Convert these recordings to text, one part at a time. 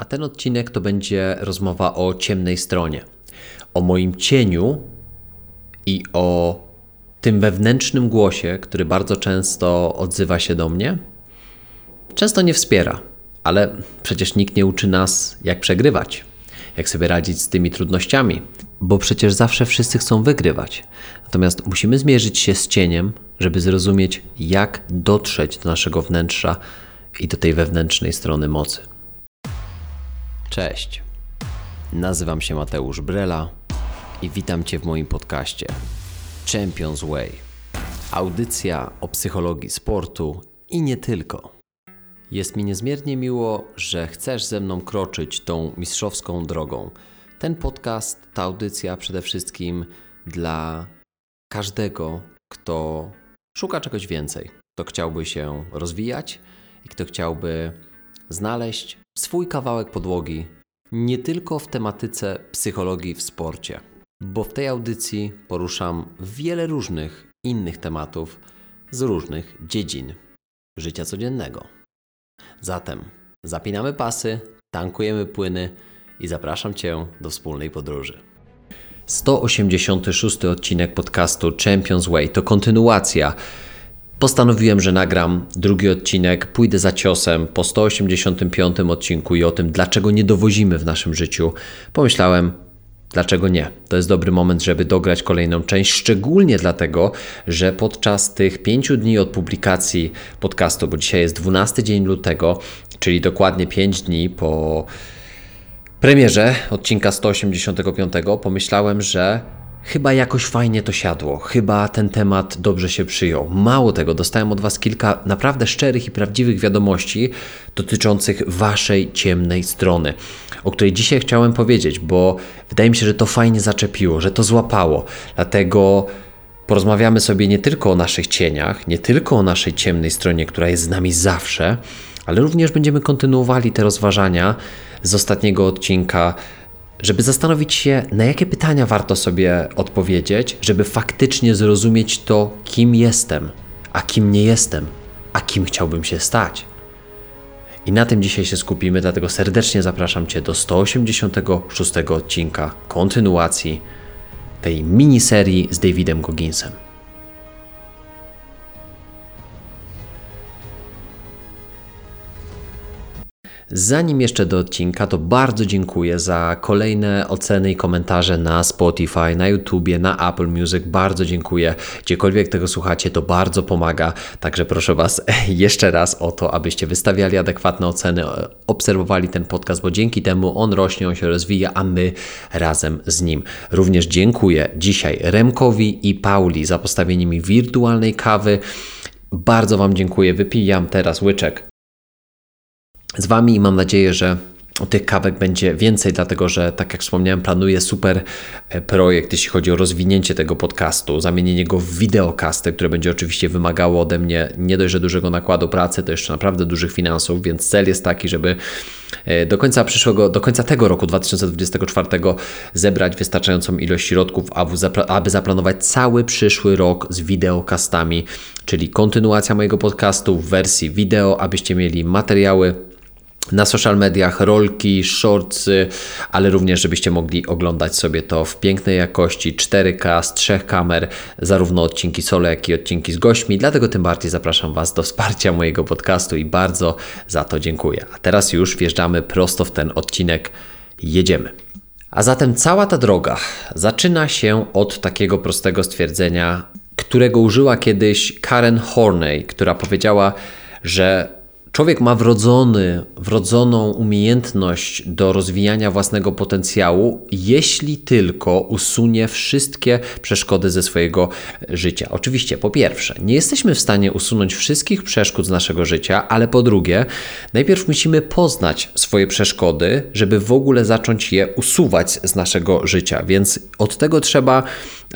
a ten odcinek to będzie rozmowa o ciemnej stronie, o moim cieniu i o tym wewnętrznym głosie, który bardzo często odzywa się do mnie. Często nie wspiera, ale przecież nikt nie uczy nas, jak przegrywać, jak sobie radzić z tymi trudnościami, bo przecież zawsze wszyscy chcą wygrywać. Natomiast musimy zmierzyć się z cieniem, żeby zrozumieć, jak dotrzeć do naszego wnętrza i do tej wewnętrznej strony mocy. Cześć. Nazywam się Mateusz Brela i witam Cię w moim podcaście Champions Way. Audycja o psychologii sportu i nie tylko. Jest mi niezmiernie miło, że chcesz ze mną kroczyć tą mistrzowską drogą. Ten podcast, ta audycja przede wszystkim dla każdego, kto szuka czegoś więcej, kto chciałby się rozwijać i kto chciałby znaleźć swój kawałek podłogi nie tylko w tematyce psychologii w sporcie, bo w tej audycji poruszam wiele różnych innych tematów z różnych dziedzin życia codziennego. Zatem zapinamy pasy, tankujemy płyny i zapraszam Cię do wspólnej podróży. 186 odcinek podcastu Champions Way to kontynuacja Postanowiłem, że nagram drugi odcinek, pójdę za ciosem po 185 odcinku i o tym, dlaczego nie dowozimy w naszym życiu. Pomyślałem, Dlaczego nie? To jest dobry moment, żeby dograć kolejną część, szczególnie dlatego, że podczas tych pięciu dni od publikacji podcastu, bo dzisiaj jest 12 dzień lutego, czyli dokładnie 5 dni po premierze odcinka 185, pomyślałem, że Chyba jakoś fajnie to siadło, chyba ten temat dobrze się przyjął. Mało tego, dostałem od Was kilka naprawdę szczerych i prawdziwych wiadomości dotyczących Waszej ciemnej strony, o której dzisiaj chciałem powiedzieć, bo wydaje mi się, że to fajnie zaczepiło, że to złapało. Dlatego porozmawiamy sobie nie tylko o naszych cieniach, nie tylko o naszej ciemnej stronie, która jest z nami zawsze, ale również będziemy kontynuowali te rozważania z ostatniego odcinka żeby zastanowić się, na jakie pytania warto sobie odpowiedzieć, żeby faktycznie zrozumieć to, kim jestem, a kim nie jestem, a kim chciałbym się stać. I na tym dzisiaj się skupimy, dlatego serdecznie zapraszam Cię do 186 odcinka kontynuacji tej miniserii z Davidem Gogginsem. Zanim jeszcze do odcinka, to bardzo dziękuję za kolejne oceny i komentarze na Spotify, na YouTubie, na Apple Music. Bardzo dziękuję. Gdziekolwiek tego słuchacie, to bardzo pomaga. Także proszę Was jeszcze raz o to, abyście wystawiali adekwatne oceny, obserwowali ten podcast, bo dzięki temu on rośnie, on się rozwija, a my razem z nim. Również dziękuję dzisiaj Remkowi i Pauli za postawienie mi wirtualnej kawy. Bardzo Wam dziękuję. Wypijam teraz łyczek z Wami i mam nadzieję, że tych kawek będzie więcej, dlatego że, tak jak wspomniałem, planuję super e, projekt, jeśli chodzi o rozwinięcie tego podcastu, zamienienie go w wideokasty, które będzie oczywiście wymagało ode mnie nie dość, że dużego nakładu pracy, to jeszcze naprawdę dużych finansów, więc cel jest taki, żeby e, do końca przyszłego, do końca tego roku 2024 zebrać wystarczającą ilość środków, aby zaplanować cały przyszły rok z wideokastami, czyli kontynuacja mojego podcastu w wersji wideo, abyście mieli materiały na social mediach, rolki, shortsy, ale również żebyście mogli oglądać sobie to w pięknej jakości 4K z trzech kamer, zarówno odcinki solo, jak i odcinki z gośćmi. Dlatego tym bardziej zapraszam Was do wsparcia mojego podcastu i bardzo za to dziękuję. A teraz już wjeżdżamy prosto w ten odcinek. Jedziemy. A zatem cała ta droga zaczyna się od takiego prostego stwierdzenia, którego użyła kiedyś Karen Horney, która powiedziała, że Człowiek ma wrodzony, wrodzoną umiejętność do rozwijania własnego potencjału, jeśli tylko usunie wszystkie przeszkody ze swojego życia. Oczywiście, po pierwsze, nie jesteśmy w stanie usunąć wszystkich przeszkód z naszego życia, ale po drugie, najpierw musimy poznać swoje przeszkody, żeby w ogóle zacząć je usuwać z naszego życia. Więc od tego trzeba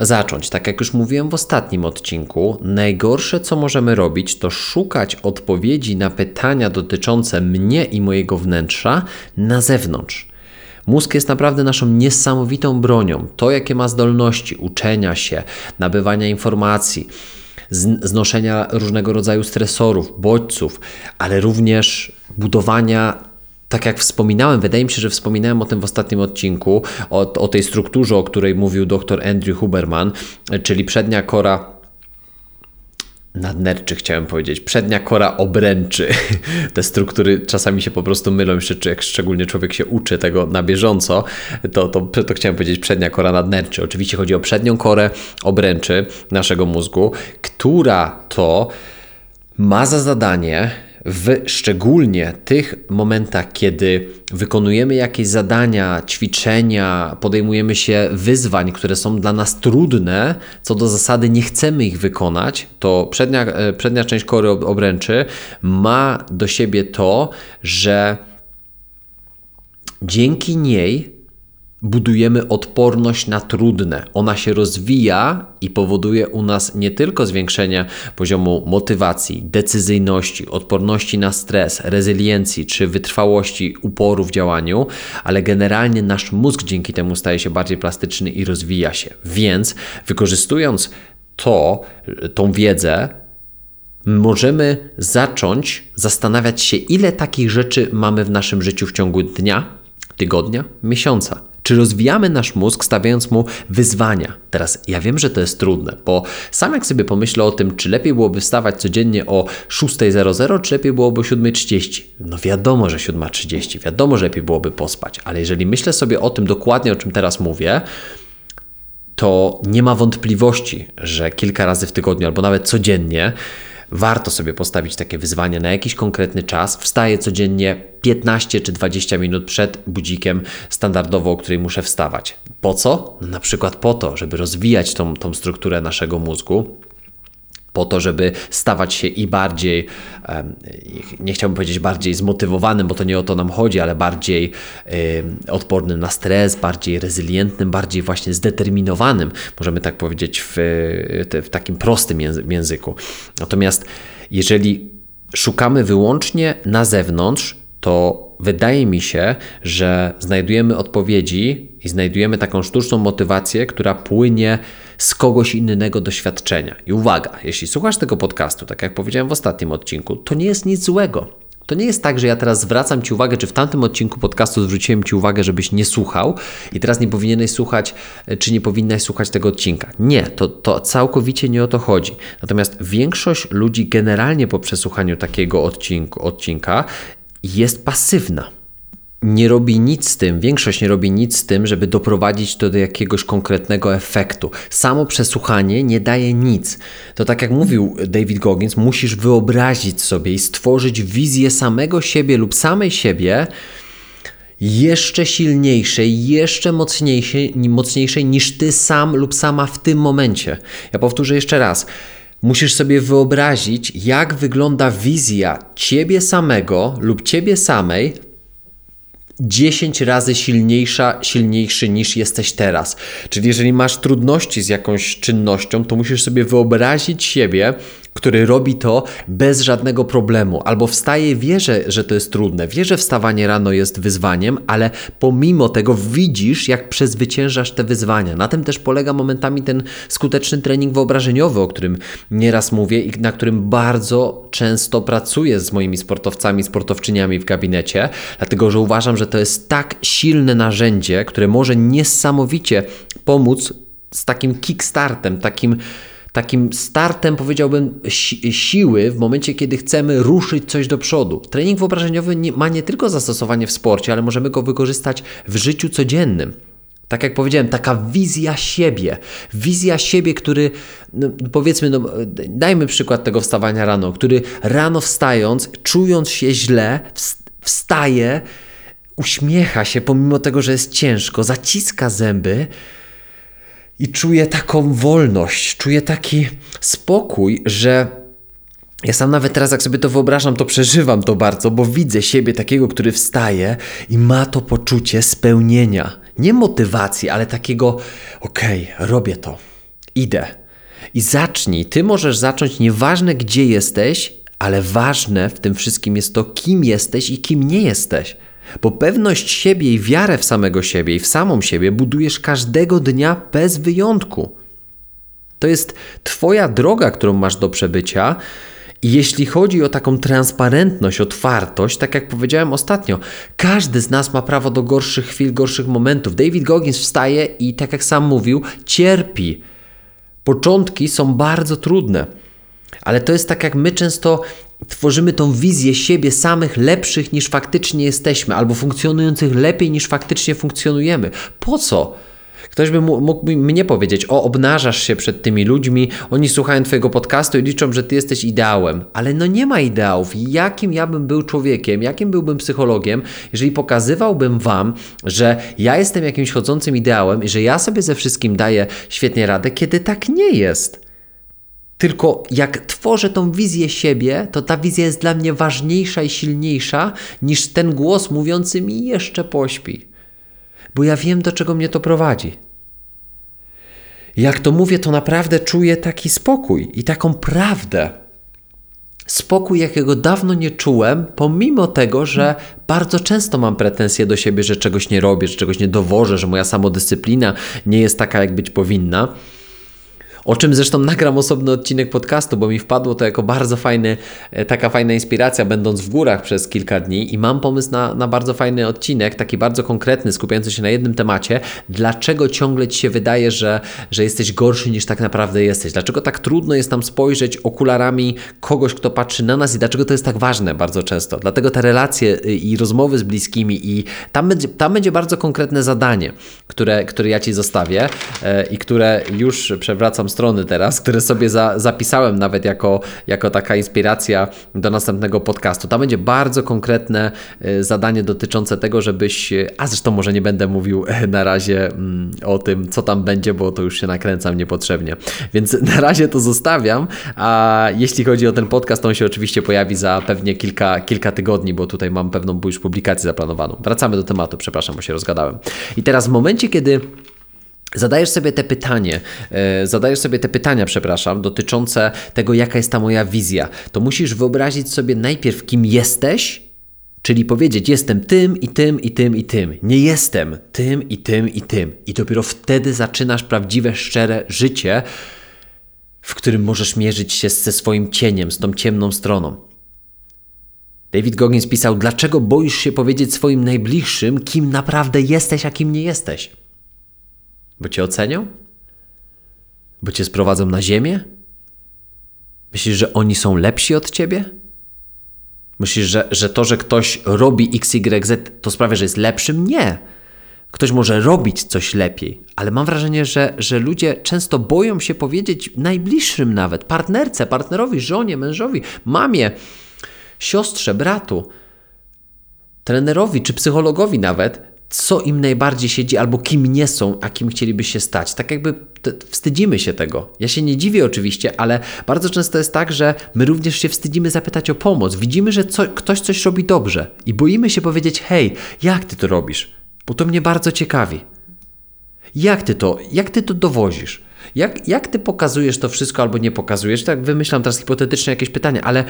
zacząć. Tak jak już mówiłem w ostatnim odcinku, najgorsze co możemy robić, to szukać odpowiedzi na pytania dotyczące mnie i mojego wnętrza na zewnątrz. Mózg jest naprawdę naszą niesamowitą bronią. To, jakie ma zdolności uczenia się, nabywania informacji, znoszenia różnego rodzaju stresorów, bodźców, ale również budowania tak jak wspominałem, wydaje mi się, że wspominałem o tym w ostatnim odcinku, o, o tej strukturze, o której mówił dr Andrew Huberman, czyli przednia kora nadnerczy chciałem powiedzieć, przednia kora obręczy. Te struktury czasami się po prostu mylą, jeszcze jak szczególnie człowiek się uczy tego na bieżąco, to, to, to chciałem powiedzieć przednia kora nadnerczy. Oczywiście chodzi o przednią korę obręczy naszego mózgu, która to ma za zadanie w szczególnie tych momentach, kiedy wykonujemy jakieś zadania, ćwiczenia, podejmujemy się wyzwań, które są dla nas trudne, co do zasady nie chcemy ich wykonać, to przednia, e, przednia część kory obręczy ma do siebie to, że dzięki niej budujemy odporność na trudne. Ona się rozwija i powoduje u nas nie tylko zwiększenie poziomu motywacji, decyzyjności, odporności na stres, rezyliencji czy wytrwałości uporu w działaniu, ale generalnie nasz mózg dzięki temu staje się bardziej plastyczny i rozwija się. Więc wykorzystując to, tą wiedzę, możemy zacząć zastanawiać się, ile takich rzeczy mamy w naszym życiu w ciągu dnia, tygodnia, miesiąca. Czy rozwijamy nasz mózg, stawiając mu wyzwania? Teraz ja wiem, że to jest trudne, bo sam jak sobie pomyślę o tym, czy lepiej byłoby wstawać codziennie o 6.00, czy lepiej byłoby o 7.30. No wiadomo, że 7.30, wiadomo, że lepiej byłoby pospać, ale jeżeli myślę sobie o tym dokładnie, o czym teraz mówię, to nie ma wątpliwości, że kilka razy w tygodniu albo nawet codziennie warto sobie postawić takie wyzwanie na jakiś konkretny czas. Wstaję codziennie 15 czy 20 minut przed budzikiem standardowo, o której muszę wstawać. Po co? No na przykład po to, żeby rozwijać tą, tą strukturę naszego mózgu po to, żeby stawać się i bardziej, nie chciałbym powiedzieć bardziej zmotywowanym, bo to nie o to nam chodzi, ale bardziej odpornym na stres, bardziej rezylientnym, bardziej właśnie zdeterminowanym, możemy tak powiedzieć w, w takim prostym języku. Natomiast jeżeli szukamy wyłącznie na zewnątrz, to wydaje mi się, że znajdujemy odpowiedzi i znajdujemy taką sztuczną motywację, która płynie z kogoś innego doświadczenia. I uwaga, jeśli słuchasz tego podcastu, tak jak powiedziałem w ostatnim odcinku, to nie jest nic złego. To nie jest tak, że ja teraz zwracam Ci uwagę, czy w tamtym odcinku podcastu zwróciłem Ci uwagę, żebyś nie słuchał i teraz nie powinieneś słuchać, czy nie powinnaś słuchać tego odcinka. Nie, to, to całkowicie nie o to chodzi. Natomiast większość ludzi generalnie po przesłuchaniu takiego odcinku, odcinka jest pasywna nie robi nic z tym, większość nie robi nic z tym, żeby doprowadzić to do jakiegoś konkretnego efektu. Samo przesłuchanie nie daje nic. To tak jak mówił David Goggins, musisz wyobrazić sobie i stworzyć wizję samego siebie lub samej siebie jeszcze silniejszej, jeszcze mocniejszej, mocniejszej niż ty sam lub sama w tym momencie. Ja powtórzę jeszcze raz. Musisz sobie wyobrazić, jak wygląda wizja ciebie samego lub ciebie samej 10 razy silniejsza, silniejszy niż jesteś teraz. Czyli jeżeli masz trudności z jakąś czynnością, to musisz sobie wyobrazić siebie który robi to bez żadnego problemu, albo wstaje, wie, że, że to jest trudne, wie, że wstawanie rano jest wyzwaniem, ale pomimo tego widzisz, jak przezwyciężasz te wyzwania. Na tym też polega momentami ten skuteczny trening wyobrażeniowy, o którym nieraz mówię i na którym bardzo często pracuję z moimi sportowcami, sportowczyniami w gabinecie, dlatego że uważam, że to jest tak silne narzędzie, które może niesamowicie pomóc z takim kickstartem, takim takim startem, powiedziałbym, si siły w momencie, kiedy chcemy ruszyć coś do przodu. Trening wyobrażeniowy nie, ma nie tylko zastosowanie w sporcie, ale możemy go wykorzystać w życiu codziennym. Tak jak powiedziałem, taka wizja siebie, wizja siebie, który, no, powiedzmy, no, dajmy przykład tego wstawania rano, który rano wstając, czując się źle, wstaje, uśmiecha się, pomimo tego, że jest ciężko, zaciska zęby i czuję taką wolność, czuję taki spokój, że ja sam nawet teraz, jak sobie to wyobrażam, to przeżywam to bardzo, bo widzę siebie takiego, który wstaje i ma to poczucie spełnienia. Nie motywacji, ale takiego, okej, okay, robię to, idę. I zacznij. Ty możesz zacząć, nieważne gdzie jesteś, ale ważne w tym wszystkim jest to, kim jesteś i kim nie jesteś. Bo pewność siebie i wiarę w samego siebie i w samą siebie budujesz każdego dnia bez wyjątku. To jest Twoja droga, którą masz do przebycia I jeśli chodzi o taką transparentność, otwartość, tak jak powiedziałem ostatnio, każdy z nas ma prawo do gorszych chwil, gorszych momentów. David Goggins wstaje i, tak jak sam mówił, cierpi. Początki są bardzo trudne, ale to jest tak, jak my często tworzymy tą wizję siebie samych lepszych niż faktycznie jesteśmy, albo funkcjonujących lepiej niż faktycznie funkcjonujemy. Po co? Ktoś by mógł mnie powiedzieć, o, obnażasz się przed tymi ludźmi, oni słuchają Twojego podcastu i liczą, że Ty jesteś ideałem. Ale no nie ma ideałów. Jakim ja bym był człowiekiem, jakim byłbym psychologiem, jeżeli pokazywałbym Wam, że ja jestem jakimś chodzącym ideałem i że ja sobie ze wszystkim daję świetnie radę, kiedy tak nie jest. Tylko jak tworzę tą wizję siebie, to ta wizja jest dla mnie ważniejsza i silniejsza niż ten głos mówiący mi jeszcze pośpi. Bo ja wiem, do czego mnie to prowadzi. Jak to mówię, to naprawdę czuję taki spokój i taką prawdę. Spokój, jakiego dawno nie czułem, pomimo tego, że bardzo często mam pretensje do siebie, że czegoś nie robię, że czegoś nie dowożę, że moja samodyscyplina nie jest taka, jak być powinna. O czym zresztą nagram osobny odcinek podcastu, bo mi wpadło to jako bardzo fajny, e, taka fajna inspiracja, będąc w górach przez kilka dni i mam pomysł na, na bardzo fajny odcinek, taki bardzo konkretny, skupiający się na jednym temacie. Dlaczego ciągle Ci się wydaje, że, że jesteś gorszy niż tak naprawdę jesteś? Dlaczego tak trudno jest nam spojrzeć okularami kogoś, kto patrzy na nas i dlaczego to jest tak ważne bardzo często? Dlatego te relacje y, i rozmowy z bliskimi i tam będzie, tam będzie bardzo konkretne zadanie, które, które ja Ci zostawię e, i które już przewracam strony teraz, które sobie za, zapisałem nawet jako, jako taka inspiracja do następnego podcastu. Tam będzie bardzo konkretne e, zadanie dotyczące tego, żebyś, e, a zresztą może nie będę mówił e, na razie mm, o tym, co tam będzie, bo to już się nakręcam niepotrzebnie. Więc na razie to zostawiam, a jeśli chodzi o ten podcast, on się oczywiście pojawi za pewnie kilka, kilka tygodni, bo tutaj mam pewną już publikację zaplanowaną. Wracamy do tematu, przepraszam, bo się rozgadałem. I teraz w momencie, kiedy Zadajesz sobie te pytanie, e, zadajesz sobie te pytania, przepraszam, dotyczące tego, jaka jest ta moja wizja. To musisz wyobrazić sobie najpierw, kim jesteś, czyli powiedzieć: Jestem tym i tym i tym i tym. Nie jestem tym i tym i tym. I dopiero wtedy zaczynasz prawdziwe, szczere życie, w którym możesz mierzyć się ze swoim cieniem, z tą ciemną stroną. David Goggins pisał: Dlaczego boisz się powiedzieć swoim najbliższym, kim naprawdę jesteś, a kim nie jesteś? Bo cię ocenią? Bo cię sprowadzą na ziemię? Myślisz, że oni są lepsi od ciebie? Myślisz, że, że to, że ktoś robi XYZ, to sprawia, że jest lepszym? Nie. Ktoś może robić coś lepiej, ale mam wrażenie, że, że ludzie często boją się powiedzieć najbliższym nawet, partnerce, partnerowi, żonie, mężowi, mamie, siostrze, bratu, trenerowi czy psychologowi nawet, co im najbardziej siedzi, albo kim nie są, a kim chcieliby się stać. Tak jakby wstydzimy się tego. Ja się nie dziwię oczywiście, ale bardzo często jest tak, że my również się wstydzimy zapytać o pomoc. Widzimy, że co, ktoś coś robi dobrze i boimy się powiedzieć: Hej, jak ty to robisz? Bo to mnie bardzo ciekawi. Jak ty to, jak ty to dowozisz? Jak, jak ty pokazujesz to wszystko albo nie pokazujesz? Tak wymyślam teraz hipotetycznie jakieś pytanie, ale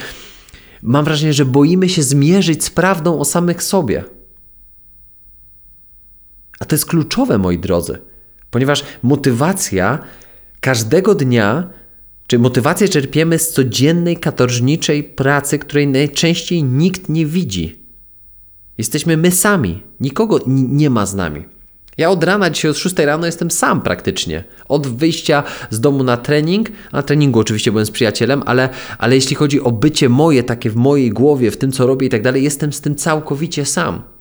mam wrażenie, że boimy się zmierzyć z prawdą o samych sobie. A to jest kluczowe, moi drodzy, ponieważ motywacja każdego dnia, czy motywację czerpiemy z codziennej, katorżniczej pracy, której najczęściej nikt nie widzi. Jesteśmy my sami, nikogo nie ma z nami. Ja od rana, dzisiaj od 6 rano jestem sam praktycznie. Od wyjścia z domu na trening, na treningu oczywiście byłem z przyjacielem, ale, ale jeśli chodzi o bycie moje, takie w mojej głowie, w tym co robię i tak dalej, jestem z tym całkowicie sam.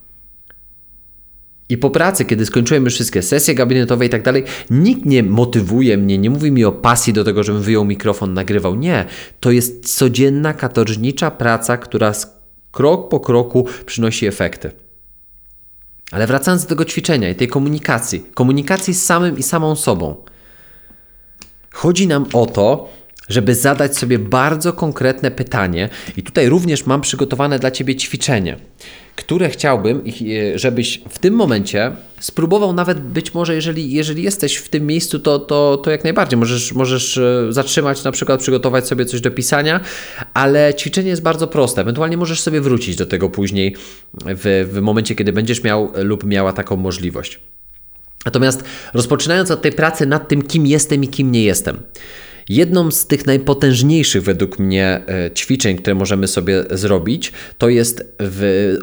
I po pracy, kiedy skończyłem już wszystkie sesje gabinetowe i tak dalej, nikt nie motywuje mnie, nie mówi mi o pasji do tego, żebym wyjął mikrofon, nagrywał. Nie, to jest codzienna, katorżnicza praca, która krok po kroku przynosi efekty. Ale wracając do tego ćwiczenia i tej komunikacji, komunikacji z samym i samą sobą. Chodzi nam o to, żeby zadać sobie bardzo konkretne pytanie, i tutaj również mam przygotowane dla Ciebie ćwiczenie które chciałbym, e, żebyś w tym momencie spróbował nawet być może, jeżeli, jeżeli jesteś w tym miejscu, to, to, to jak najbardziej możesz, możesz e, zatrzymać, na przykład przygotować sobie coś do pisania, ale ćwiczenie jest bardzo proste. Ewentualnie możesz sobie wrócić do tego później w, w momencie, kiedy będziesz miał lub miała taką możliwość. Natomiast rozpoczynając od tej pracy nad tym, kim jestem i kim nie jestem. Jedną z tych najpotężniejszych według mnie e, ćwiczeń, które możemy sobie zrobić, to jest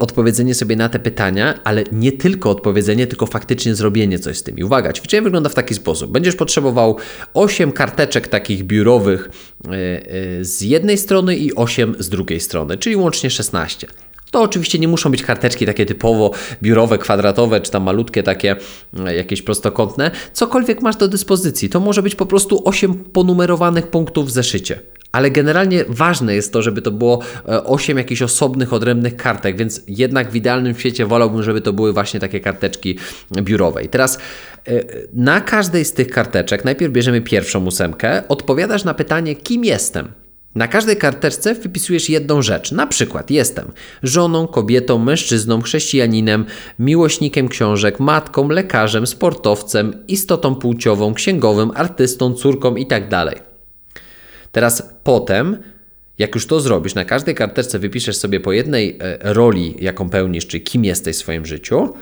odpowiedzenie sobie na te pytania, ale nie tylko odpowiedzenie, tylko faktycznie zrobienie coś z tymi. Uwaga, ćwiczenie wygląda w taki sposób. Będziesz potrzebował 8 karteczek takich biurowych e, e, z jednej strony i 8 z drugiej strony, czyli łącznie 16. To oczywiście nie muszą być karteczki takie typowo biurowe, kwadratowe, czy tam malutkie takie e, jakieś prostokątne. Cokolwiek masz do dyspozycji. To może być po prostu 8 ponumerowanych punktów w zeszycie. Ale generalnie ważne jest to, żeby to było 8 e, jakichś osobnych, odrębnych kartek, więc jednak w idealnym świecie wolałbym, żeby to były właśnie takie karteczki biurowe. I teraz e, na każdej z tych karteczek najpierw bierzemy pierwszą ósemkę, odpowiadasz na pytanie, kim jestem. Na każdej karteczce wypisujesz jedną rzecz. Na przykład jestem żoną, kobietą, mężczyzną, chrześcijaninem, miłośnikiem książek, matką, lekarzem, sportowcem, istotą płciową, księgowym, artystą, córką itd. Tak Teraz potem, jak już to zrobisz, na każdej karteczce wypiszesz sobie po jednej e, roli, jaką pełnisz, czy kim jesteś w swoim życiu.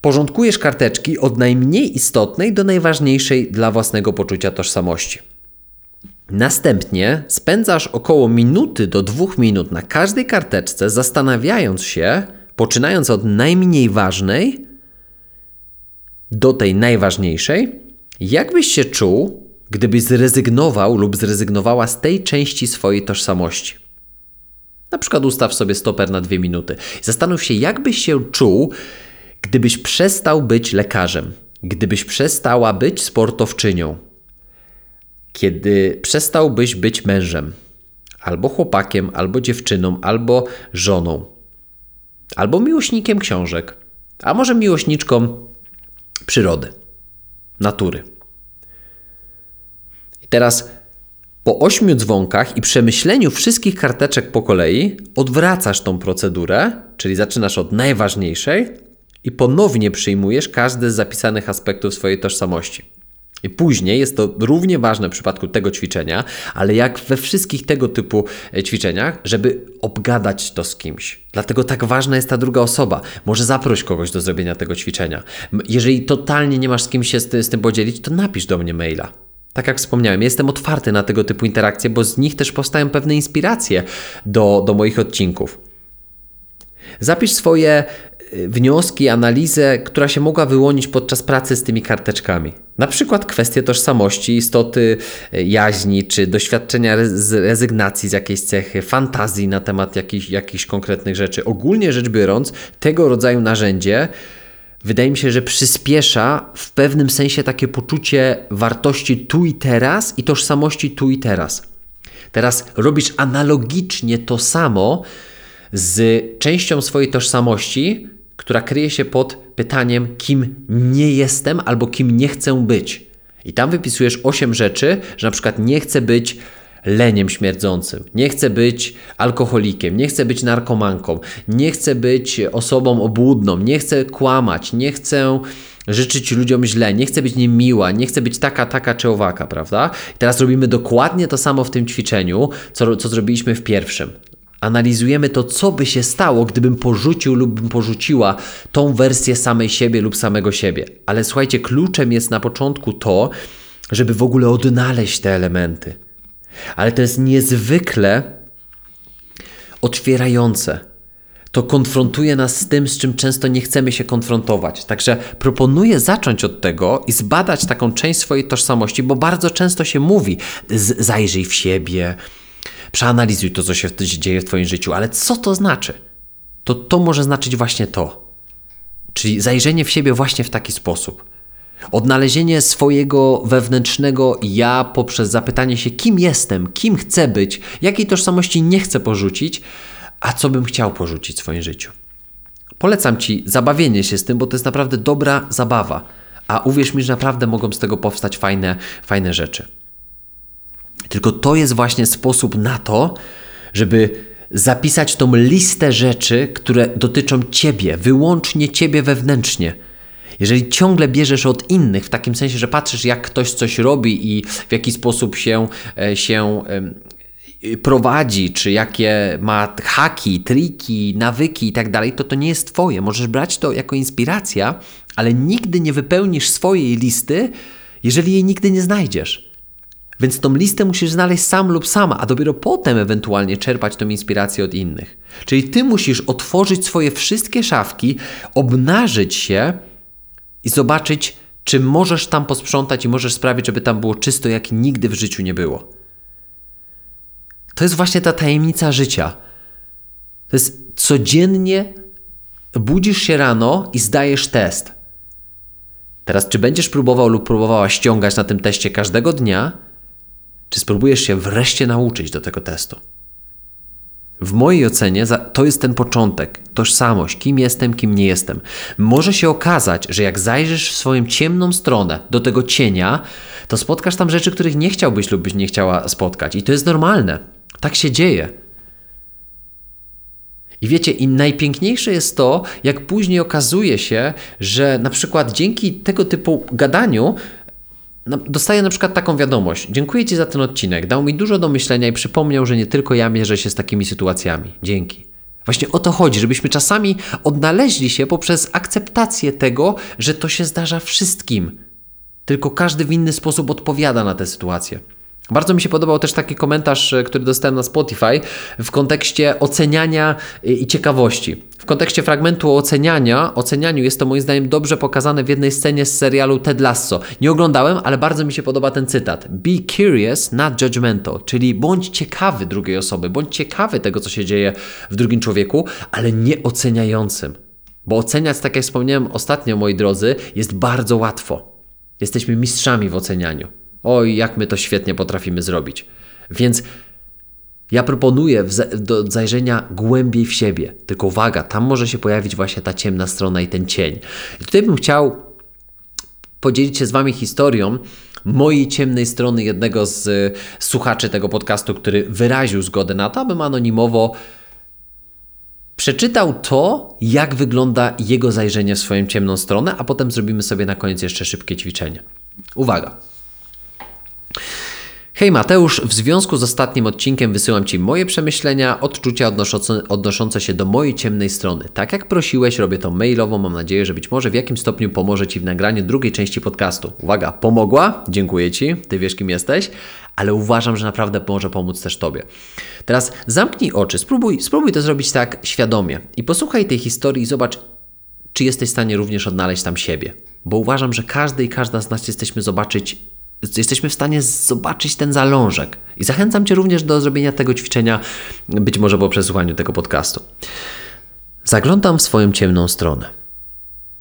Porządkujesz karteczki od najmniej istotnej do najważniejszej dla własnego poczucia tożsamości. Następnie spędzasz około minuty do dwóch minut na każdej karteczce, zastanawiając się, poczynając od najmniej ważnej do tej najważniejszej, jakbyś się czuł, gdybyś zrezygnował lub zrezygnowała z tej części swojej tożsamości. Na przykład ustaw sobie stoper na dwie minuty. Zastanów się, jakbyś się czuł, gdybyś przestał być lekarzem, gdybyś przestała być sportowczynią, kiedy przestałbyś być mężem, albo chłopakiem, albo dziewczyną, albo żoną, albo miłośnikiem książek, a może miłośniczką przyrody, natury. I teraz po ośmiu dzwonkach i przemyśleniu wszystkich karteczek po kolei odwracasz tą procedurę, czyli zaczynasz od najważniejszej i ponownie przyjmujesz każdy z zapisanych aspektów swojej tożsamości. Później jest to równie ważne w przypadku tego ćwiczenia, ale jak we wszystkich tego typu e, ćwiczeniach, żeby obgadać to z kimś. Dlatego tak ważna jest ta druga osoba. Może zaproś kogoś do zrobienia tego ćwiczenia. Jeżeli totalnie nie masz z kim się z tym podzielić, to napisz do mnie maila. Tak jak wspomniałem, jestem otwarty na tego typu interakcje, bo z nich też powstają pewne inspiracje do, do moich odcinków. Zapisz swoje wnioski, analizę, która się mogła wyłonić podczas pracy z tymi karteczkami. Na przykład kwestie tożsamości, istoty e, jaźni, czy doświadczenia rezygnacji z jakiejś cechy, fantazji na temat jakichś konkretnych rzeczy. Ogólnie rzecz biorąc, tego rodzaju narzędzie wydaje mi się, że przyspiesza w pewnym sensie takie poczucie wartości tu i teraz i tożsamości tu i teraz. Teraz robisz analogicznie to samo z częścią swojej tożsamości, która kryje się pod pytaniem, kim nie jestem albo kim nie chcę być. I tam wypisujesz 8 rzeczy, że na przykład nie chcę być leniem śmierdzącym, nie chcę być alkoholikiem, nie chcę być narkomanką, nie chcę być osobą obłudną, nie chcę kłamać, nie chcę życzyć ludziom źle, nie chcę być niemiła, nie chcę być taka, taka czy owaka, prawda? I teraz robimy dokładnie to samo w tym ćwiczeniu, co, co zrobiliśmy w pierwszym. Analizujemy to, co by się stało, gdybym porzucił lub bym porzuciła tą wersję samej siebie lub samego siebie. Ale słuchajcie, kluczem jest na początku to, żeby w ogóle odnaleźć te elementy. Ale to jest niezwykle otwierające. To konfrontuje nas z tym, z czym często nie chcemy się konfrontować. Także proponuję zacząć od tego i zbadać taką część swojej tożsamości, bo bardzo często się mówi: zajrzyj w siebie, przeanalizuj to, co się dzieje w Twoim życiu, ale co to znaczy? To to może znaczyć właśnie to. Czyli zajrzenie w siebie właśnie w taki sposób. Odnalezienie swojego wewnętrznego ja poprzez zapytanie się, kim jestem, kim chcę być, jakiej tożsamości nie chcę porzucić, a co bym chciał porzucić w swoim życiu. Polecam Ci zabawienie się z tym, bo to jest naprawdę dobra zabawa. A uwierz mi, że naprawdę mogą z tego powstać fajne, fajne rzeczy. Tylko to jest właśnie sposób na to, żeby zapisać tą listę rzeczy, które dotyczą ciebie, wyłącznie ciebie wewnętrznie. Jeżeli ciągle bierzesz od innych, w takim sensie, że patrzysz, jak ktoś coś robi i w jaki sposób się, e, się prowadzi, czy jakie ma haki, triki, nawyki i tak dalej, to to nie jest Twoje. Możesz brać to jako inspiracja, ale nigdy nie wypełnisz swojej listy, jeżeli jej nigdy nie znajdziesz. Więc tą listę musisz znaleźć sam lub sama, a dopiero potem ewentualnie czerpać tą inspirację od innych. Czyli ty musisz otworzyć swoje wszystkie szafki, obnażyć się i zobaczyć, czy możesz tam posprzątać i możesz sprawić, żeby tam było czysto, jak nigdy w życiu nie było. To jest właśnie ta tajemnica życia. To jest codziennie budzisz się rano i zdajesz test. Teraz, czy będziesz próbował lub próbowała ściągać na tym teście każdego dnia, czy spróbujesz się wreszcie nauczyć do tego testu? W mojej ocenie to jest ten początek, tożsamość, kim jestem, kim nie jestem. Może się okazać, że jak zajrzysz w swoją ciemną stronę do tego cienia, to spotkasz tam rzeczy, których nie chciałbyś lub byś nie chciała spotkać. I to jest normalne. Tak się dzieje. I wiecie, i najpiękniejsze jest to, jak później okazuje się, że na przykład dzięki tego typu gadaniu dostaję na przykład taką wiadomość. Dziękuję Ci za ten odcinek. Dał mi dużo do myślenia i przypomniał, że nie tylko ja mierzę się z takimi sytuacjami. Dzięki. Właśnie o to chodzi, żebyśmy czasami odnaleźli się poprzez akceptację tego, że to się zdarza wszystkim. Tylko każdy w inny sposób odpowiada na tę sytuację. Bardzo mi się podobał też taki komentarz, e, który dostałem na Spotify w kontekście oceniania e, i ciekawości. W kontekście fragmentu oceniania, ocenianiu jest to moim zdaniem dobrze pokazane w jednej scenie z serialu Ted Lasso. Nie oglądałem, ale bardzo mi się podoba ten cytat. Be curious, not judgmental, czyli bądź ciekawy drugiej osoby, bądź ciekawy tego, co się dzieje w drugim człowieku, ale nie oceniającym. Bo oceniać, tak jak wspomniałem ostatnio, moi drodzy, jest bardzo łatwo. Jesteśmy mistrzami w ocenianiu. Oj, jak my to świetnie potrafimy zrobić. Więc ja proponuję do zajrzenia głębiej w siebie. Tylko uwaga, tam może się pojawić właśnie ta ciemna strona i ten cień. I tutaj bym chciał podzielić się z Wami historią mojej ciemnej strony jednego z słuchaczy tego podcastu, który wyraził zgodę na to, abym anonimowo przeczytał to, jak wygląda jego zajrzenie w swoją ciemną stronę, a potem zrobimy sobie na koniec jeszcze szybkie ćwiczenie. Uwaga! Hej Mateusz, w związku z ostatnim odcinkiem wysyłam Ci moje przemyślenia, odczucia odnoszące, się do mojej ciemnej strony. Tak jak prosiłeś, robię to mailowo. Mam nadzieję, że być może w jakim stopniu pomoże Ci w nagraniu drugiej części podcastu. Uwaga, pomogła? Dziękuję Ci, Ty wiesz kim jesteś, ale uważam, że naprawdę może pomóc też Tobie. Teraz zamknij oczy, spróbuj, spróbuj to zrobić tak świadomie i posłuchaj tej historii i zobacz, czy jesteś w stanie również odnaleźć tam siebie. Bo uważam, że każdy i każda z nas jesteśmy zobaczyć jesteśmy w stanie zobaczyć ten zalążek. I zachęcam Cię również do zrobienia tego ćwiczenia, być może po przesłuchaniu tego podcastu. Zaglądam w swoją ciemną stronę.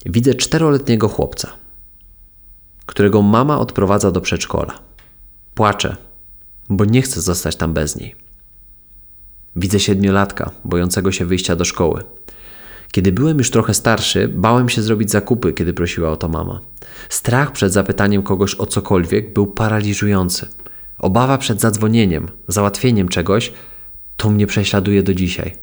Widzę czteroletniego chłopca, którego mama odprowadza do przedszkola. Płacze, bo nie chce zostać tam bez niej. Widzę siedmiolatka, bojącego się wyjścia do szkoły. Kiedy byłem już trochę starszy, bałem się zrobić zakupy, kiedy prosiła o to mama. Strach przed zapytaniem kogoś o cokolwiek był paraliżujący. Obawa przed zadzwonieniem, załatwieniem czegoś, to mnie prześladuje do dzisiaj.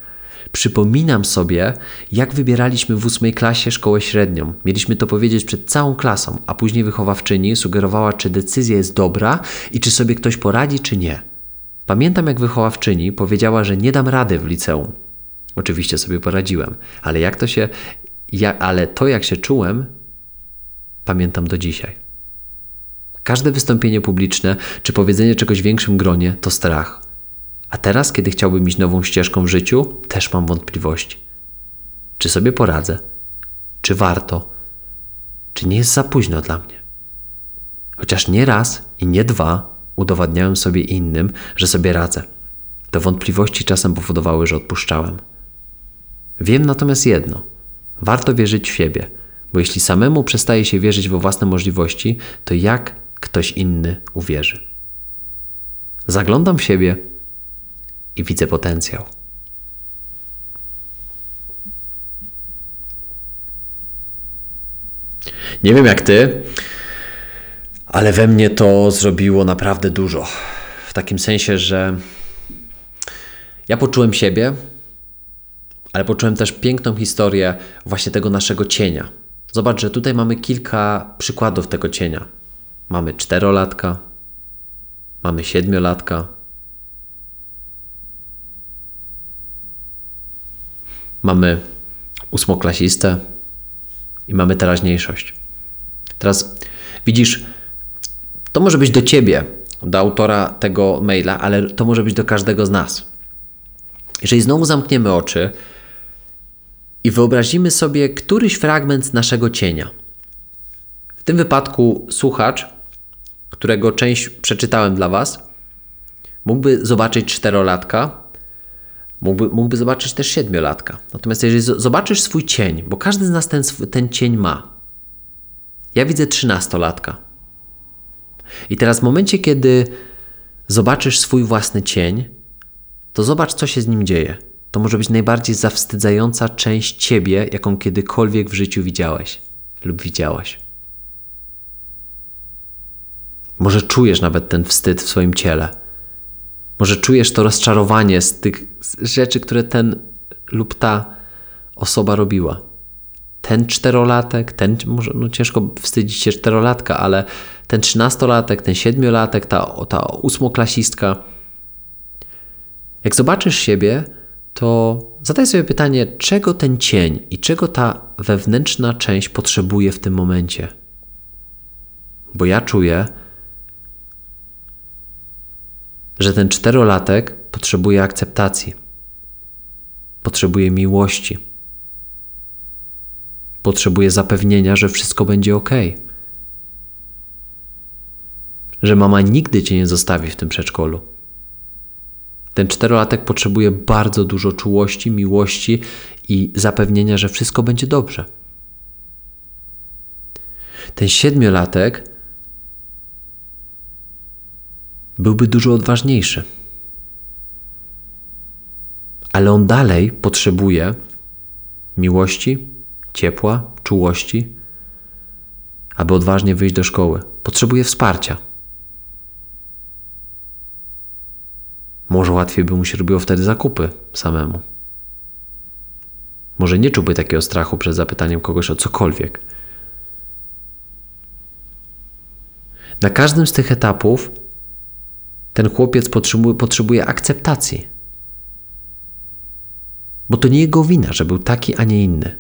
Przypominam sobie, jak wybieraliśmy w ósmej klasie szkołę średnią. Mieliśmy to powiedzieć przed całą klasą, a później wychowawczyni sugerowała, czy decyzja jest dobra i czy sobie ktoś poradzi, czy nie. Pamiętam, jak wychowawczyni powiedziała, że nie dam rady w liceum. Oczywiście sobie poradziłem, ale jak to się, ja, ale to jak się czułem, pamiętam do dzisiaj. Każde wystąpienie publiczne czy powiedzenie czegoś w większym gronie to strach. A teraz, kiedy chciałbym iść nową ścieżką w życiu, też mam wątpliwości. Czy sobie poradzę? Czy warto? Czy nie jest za późno dla mnie? Chociaż nie raz i nie dwa udowadniałem sobie innym, że sobie radzę. Te wątpliwości czasem powodowały, że odpuszczałem. Wiem natomiast jedno: warto wierzyć w siebie, bo jeśli samemu przestaje się wierzyć we własne możliwości, to jak ktoś inny uwierzy? Zaglądam w siebie i widzę potencjał. Nie wiem jak ty, ale we mnie to zrobiło naprawdę dużo. W takim sensie, że ja poczułem siebie, ale poczułem też piękną historię właśnie tego naszego cienia. Zobacz, że tutaj mamy kilka przykładów tego cienia. Mamy czterolatka, mamy siedmiolatka, mamy ósmoklasistę i mamy teraźniejszość. Teraz widzisz, to może być do ciebie do autora tego maila, ale to może być do każdego z nas. Jeżeli znowu zamkniemy oczy i wyobrazimy sobie któryś fragment naszego cienia. W tym wypadku słuchacz, którego część przeczytałem dla Was, mógłby zobaczyć czterolatka, mógłby, mógłby zobaczyć też siedmiolatka. Natomiast jeżeli zobaczysz swój cień, bo każdy z nas ten, ten cień ma. Ja widzę trzynastolatka. I teraz w momencie, kiedy zobaczysz swój własny cień, to zobacz, co się z nim dzieje. To może być najbardziej zawstydzająca część ciebie, jaką kiedykolwiek w życiu widziałeś lub widziałaś. Może czujesz nawet ten wstyd w swoim ciele. Może czujesz to rozczarowanie z tych rzeczy, które ten lub ta osoba robiła. Ten czterolatek, ten, może no ciężko wstydzić się czterolatka, ale ten trzynastolatek, ten siedmiolatek, ta, ta ósmoklasistka. Jak zobaczysz siebie, to zadaj sobie pytanie, czego ten cień i czego ta wewnętrzna część potrzebuje w tym momencie. Bo ja czuję, że ten czterolatek potrzebuje akceptacji, potrzebuje miłości, potrzebuje zapewnienia, że wszystko będzie ok. Że mama nigdy cię nie zostawi w tym przedszkolu. Ten czterolatek potrzebuje bardzo dużo czułości, miłości i zapewnienia, że wszystko będzie dobrze. Ten siedmiolatek byłby dużo odważniejszy. Ale on dalej potrzebuje miłości, ciepła, czułości, aby odważnie wyjść do szkoły. Potrzebuje wsparcia. Może łatwiej by mu się robiło wtedy zakupy samemu. Może nie czułby takiego strachu przed zapytaniem kogoś o cokolwiek. Na każdym z tych etapów ten chłopiec potrzebuje, potrzebuje akceptacji. Bo to nie jego wina, że był taki, a nie inny.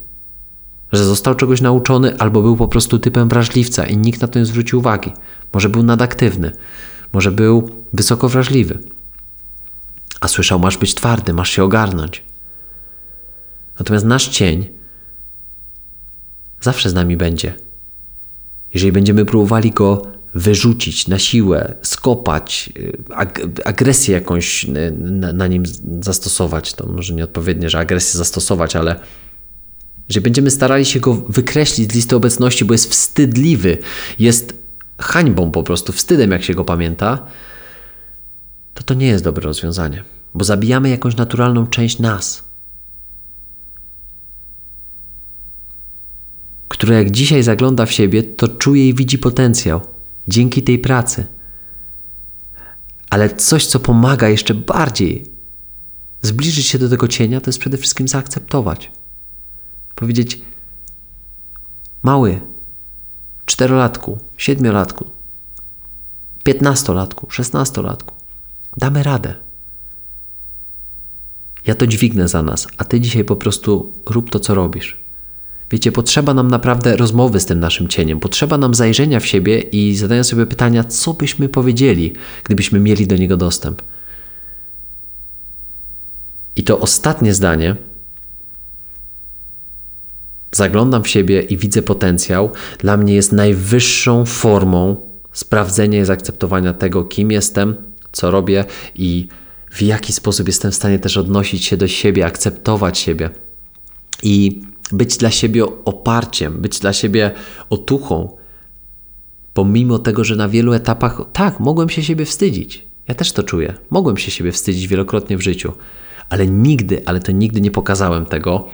Że został czegoś nauczony, albo był po prostu typem wrażliwca i nikt na to nie zwrócił uwagi. Może był nadaktywny, może był wysoko wrażliwy. A słyszał, masz być twardy, masz się ogarnąć. Natomiast nasz cień zawsze z nami będzie. Jeżeli będziemy próbowali go wyrzucić na siłę, skopać, y, ag agresję jakąś y, na, na, nim zastosować. To może nieodpowiednie, że agresję zastosować, ale że będziemy starali się go wykreślić z listy obecności, bo jest wstydliwy, jest hańbą po prostu, wstydem, jak się go pamięta, to to nie jest dobre rozwiązanie, bo zabijamy jakąś naturalną część nas. Która jak dzisiaj zagląda w siebie, to czuje i widzi potencjał dzięki tej pracy. Ale coś, co pomaga jeszcze bardziej zbliżyć się do tego cienia, to jest przede wszystkim zaakceptować. Powiedzieć: Mały, czterolatku, siedmiolatku, piętnastolatku, szesnastolatku, damy radę. Ja to dźwignę za nas, a ty dzisiaj po prostu rób to, co robisz. Wiecie, potrzeba nam naprawdę rozmowy z tym naszym cieniem, potrzeba nam zajrzenia w siebie i zadania sobie pytania, co byśmy powiedzieli, gdybyśmy mieli do niego dostęp. I to ostatnie zdanie, zaglądam w siebie i widzę potencjał, dla mnie jest najwyższą formą sprawdzenia i zaakceptowania tego, kim jestem, co robię i w jaki sposób jestem w stanie też odnosić się do siebie, akceptować siebie. I być dla siebie oparciem, być dla siebie otuchą, pomimo tego, że na wielu etapach, tak, mogłem się siebie wstydzić. Ja też to czuję. Mogłem się siebie wstydzić wielokrotnie w życiu, ale nigdy, ale to nigdy nie pokazałem tego.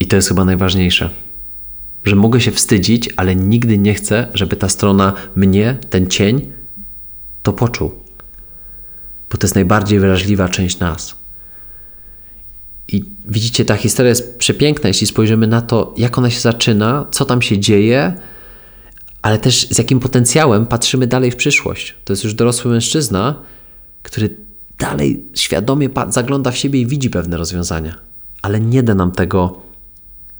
I to jest chyba najważniejsze. Że mogę się wstydzić, ale nigdy nie chcę, żeby ta strona mnie, ten cień, to poczuł bo to jest najbardziej wrażliwa część nas. I widzicie, ta historia jest przepiękna, jeśli spojrzymy na to, jak ona się zaczyna, co tam się dzieje, ale też z jakim potencjałem patrzymy dalej w przyszłość. To jest już dorosły mężczyzna, który dalej świadomie zagląda w siebie i widzi pewne rozwiązania, ale nie da nam tego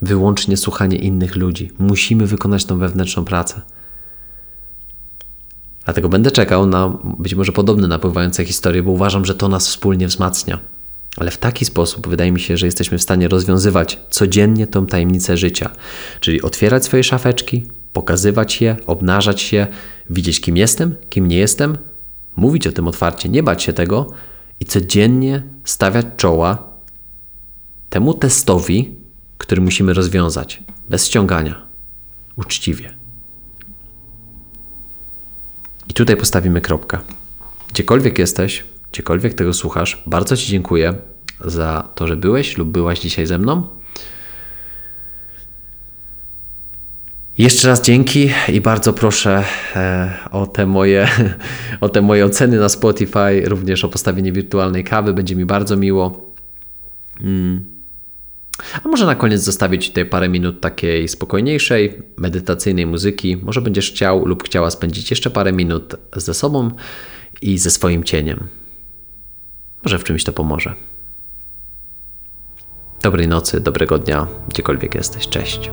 wyłącznie słuchanie innych ludzi. Musimy wykonać tą wewnętrzną pracę. Dlatego będę czekał na być może podobne napływające historie, bo uważam, że to nas wspólnie wzmacnia. Ale w taki sposób wydaje mi się, że jesteśmy w stanie rozwiązywać codziennie tą tajemnicę życia. Czyli otwierać swoje szafeczki, pokazywać je, obnażać je, widzieć kim jestem, kim nie jestem, mówić o tym otwarcie, nie bać się tego i codziennie stawiać czoła temu testowi, który musimy rozwiązać, bez ściągania, uczciwie. I tutaj postawimy kropkę. Gdziekolwiek jesteś, gdziekolwiek tego słuchasz, bardzo Ci dziękuję za to, że byłeś lub byłaś dzisiaj ze mną. Jeszcze raz dzięki i bardzo proszę e, o te, moje, o te moje oceny na Spotify, również o postawienie wirtualnej kawy. Będzie mi bardzo miło. Mm. A może na koniec zostawić tutaj parę minut takiej spokojniejszej, medytacyjnej muzyki. Może będziesz chciał lub chciała spędzić jeszcze parę minut ze sobą i ze swoim cieniem. Może w czymś to pomoże. Dobrej nocy, dobrego dnia, gdziekolwiek jesteś. Cześć.